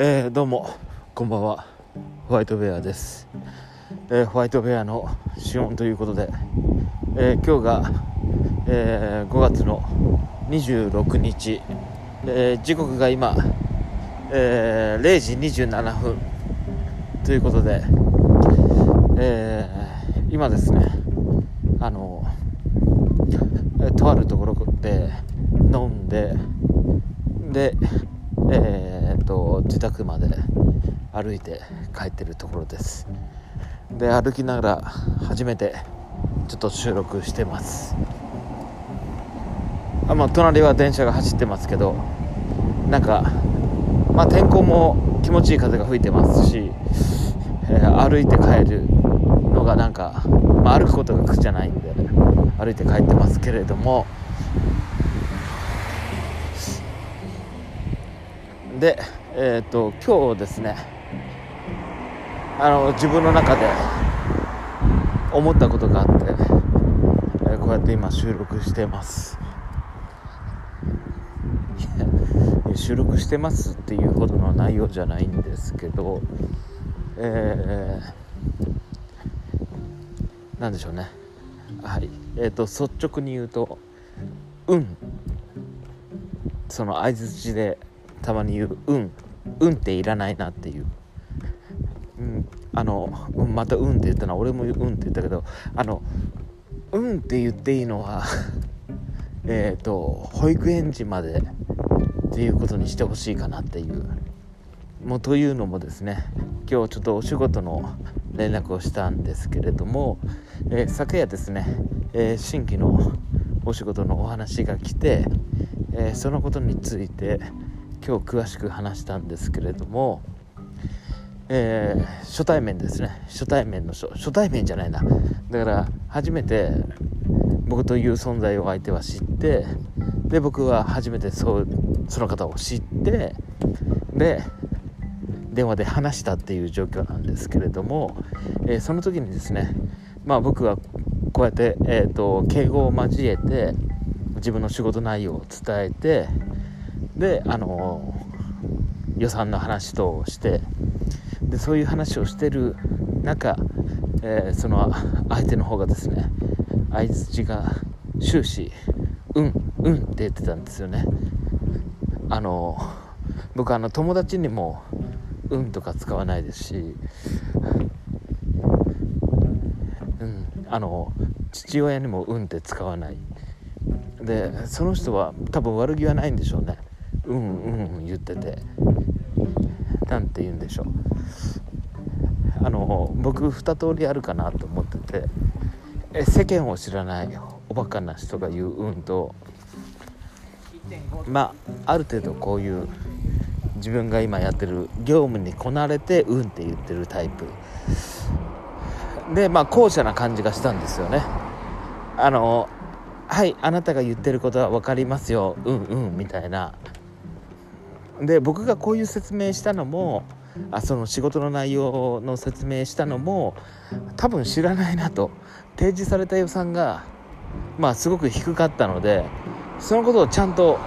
えー、どうもこんばんは。ホワイトベアです、えー、ホワイトベアの資音ということで、えー、今日が、え5月の26日、え時刻が今、え0時27分ということで、え今ですねあのとあるところで飲んででえー、と自宅まで歩いて帰ってるところです。で歩きながら初めてちょっと収録してます。あまあ隣は電車が走ってますけどなんかまあ天候も気持ちいい風が吹いてますし、えー、歩いて帰るのがなんか、まあ、歩くことが苦じゃないんで歩いて帰ってますけれどもで、えっ、ー、と今日ですねあの自分の中で思ったことがあって、えー、こうやって今収録してます。収録してますっていうほどの内容じゃないんですけどえー、なんでしょうね。はい。えっ、ー、と率直に言うとうん。その相づちでたまに言う「うん」「うん」っていらないなっていう、うん、あの、また「うん」って言ったのは俺も「うん」って言ったけどあの「うん」って言っていいのは えっと保育園児までっていうことにしてほしいかなっていう。もうというのもですね今日ちょっとお仕事の連絡をしたんですけれども、えー、昨夜ですね、えー、新規のお仕事のお話が来て、えー、そのことについて今日詳しく話したんですけれども、えー、初対面ですね。初対面の初初対面じゃないな。だから初めて僕という存在を相手は知ってで僕は初めてそうその方を知ってで電話で話したっていう状況なんですけれども、えー、その時にですねまあ僕はこうやって、えーと敬語を交えて自分の仕事内容を伝えてであの予算の話としてでそういう話をしてる中、えー、その相手の方がですね相づちが終始「うんうん」って言ってたんですよね。あの僕あの友達にも「うん」とか使わないですし、うん、あの父親にも「うん」って使わない。でその人は多分悪気はないんでしょうね。うんうん言ってて。何て言うんでしょう。あの僕2通りあるかなと思ってて。え世間を知らないおバカな人が言う「うん」とまあある程度こういう自分が今やってる業務にこなれて「うん」って言ってるタイプ。でまあ後者な感じがしたんですよね。あのはいあなたが言ってることは分かりますよ。うんうんみたいな。で僕がこういう説明したのもあその仕事の内容の説明したのも多分知らないなと提示された予算がまあすごく低かったのでそのことをちゃんと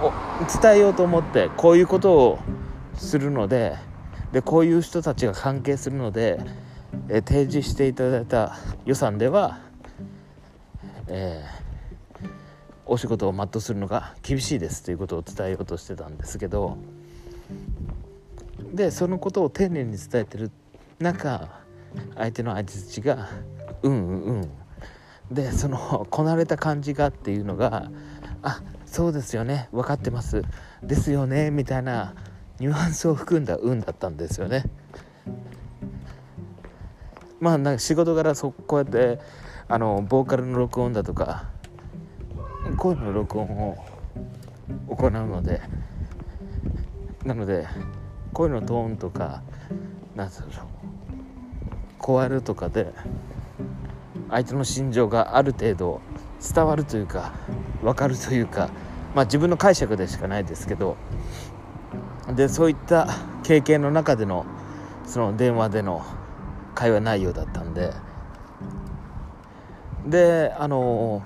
伝えようと思ってこういうことをするのででこういう人たちが関係するので、え提示していただいた予算では、えー、お仕事を全うするのが厳しいですということを伝えようとしてたんですけど。でそのことを丁寧に伝えてる中相手の相づちが「うんうんうん」でそのこなれた感じがっていうのが「あそうですよね。分かってます。ですよね」みたいなニュアンスを含んだ「うん」だったんですよね。まあなんか仕事柄そこうやってあのボーカルの録音だとか声の録音を行うのでなので声のトーンとか何て言うんでしょう声るとかで相手の心情がある程度伝わるというか分かるというかまあ自分の解釈でしかないですけどでそういった経験の中でのその電話での会話内容だったんでであの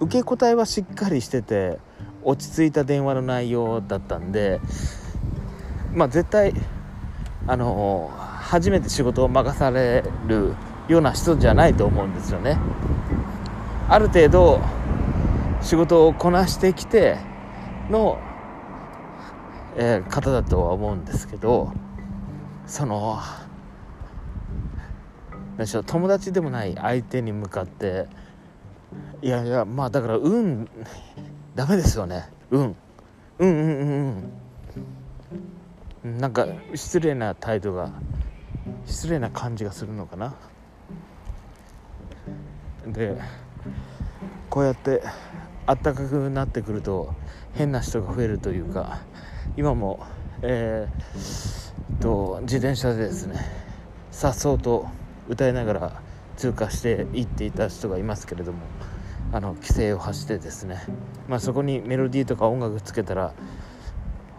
受け答えはしっかりしてて落ち着いた電話の内容だったんでまあ絶対あの初めて仕事を任されるような人じゃないと思うんですよね。ある程度仕事をこなしてきての、えー、方だとは思うんですけどその何でしょう友達でもない相手に向かっていやいやまあだから運ダメですよね。運。うんうんうんうん。なんか失礼な態度が失礼な感じがするのかな。でこうやってあったかくなってくると変な人が増えるというか今もえー、と自転車でですねさっそうと歌いながら通過していっていた人がいますけれどもあの規制を発してですね、まあ、そこにメロディーとか音楽つけたら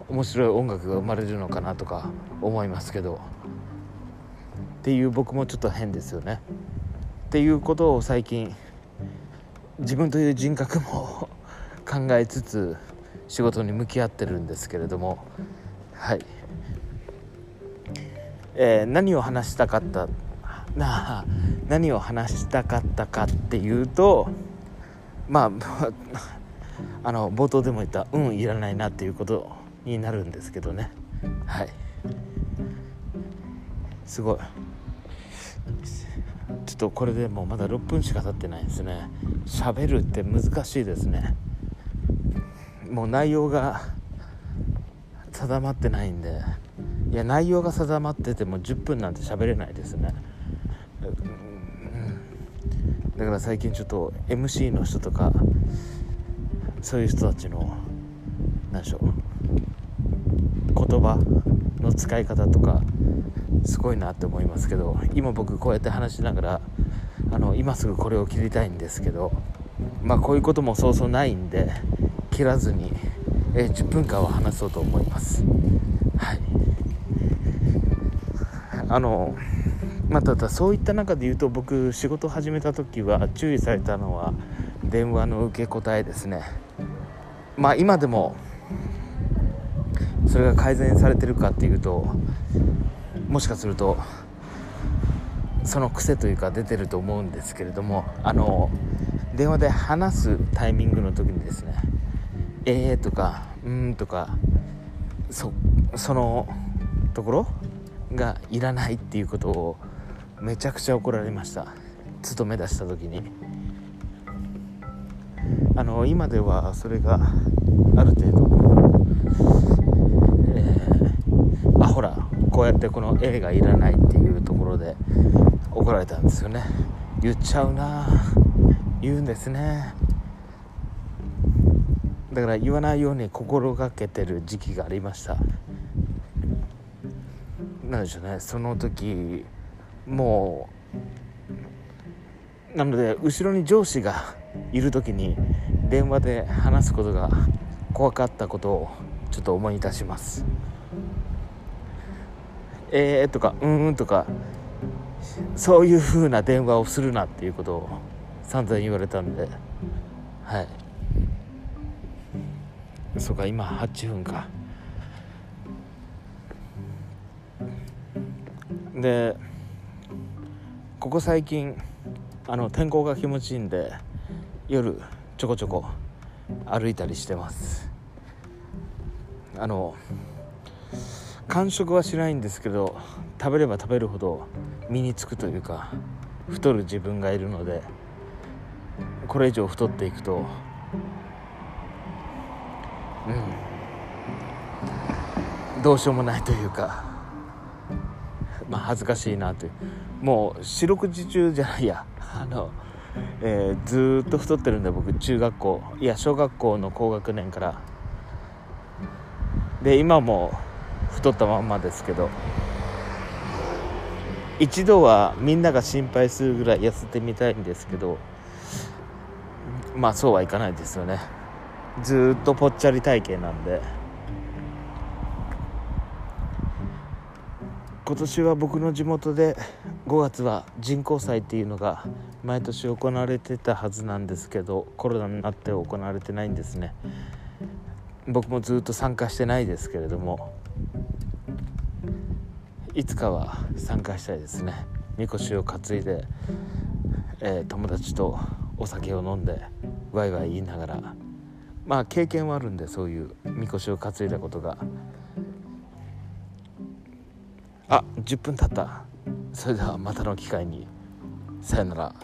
面白い音楽が生まれるのかなとか思いますけど。っていう僕もちょっと変ですよね。っていうことを最近自分という人格も 考えつつ仕事に向き合ってるんですけれども。はい、えー、何を話したかった？な何を話したかったかっていうとまあ あの冒頭でも言った「運いらないな」っていうことになるんですけどね。はい。すごい。ちょっとこれでもうまだ6分しか経ってないですね。喋るって難しいですね。もう内容が定まってないんで。いや内容が定まってても10分なんて喋れないですね。だから最近ちょっと MC の人とかそういう人たちの何でしょう。言葉の使い方とかすごいなって思いますけど今僕こうやって話しながらあの今すぐこれを切りたいんですけどまあこういうこともそうそうないんで切らずに、えー、10分間は話そうと思います。はい。あのまあ、ただそういった中で言うと僕仕事始めた時は注意されたのは電話の受け答えですね。まあ今でもそれが改善されてるかっていうともしかするとその癖というか出てると思うんですけれどもあの電話で話すタイミングの時にですね「えー」とか「うん」とかそそのところがいらないっていうことをめちゃくちゃ怒られました。勤め出した時に。あの今ではそれがある程度、こうやってこの A がいらないっていうところで怒られたんですよね。言っちゃうな。言うんですね。だから言わないように心がけてる時期がありました。なんでしょうね。その時もうなので後ろに上司がいる時に電話で話すことが怖かったことをちょっと思い出します。えーとかうんとかそういう風な電話をするなっていうことを散々言われたんではい。そうか今8分か。でここ最近あの天候が気持ちいいんで夜ちょこちょこ歩いたりしてます。あの完食はしないんですけど食べれば食べるほど身につくというか太る自分がいるのでこれ以上太っていくとうんどうしようもないというかまあ恥ずかしいなという。もう四六時中じゃないやあの、えー、ずっと太ってるんで僕中学校いや小学校の高学年から。で今も太ったまんまですけど一度はみんなが心配するぐらい痩せてみたいんですけどまあそうはいかないですよねずっとぽっちゃり体型なんで。今年は僕の地元で5月は人工祭っていうのが毎年行われてたはずなんですけどコロナになって行われてないんですね僕もずっと参加してないですけれどもいつかは参加したいですね。みこしを担いで、えー、友達とお酒を飲んでワイワイ言いながら。まあ経験はあるんでそういうみこしを担いだことが。あ10分経った。それではまたの機会に。さよなら。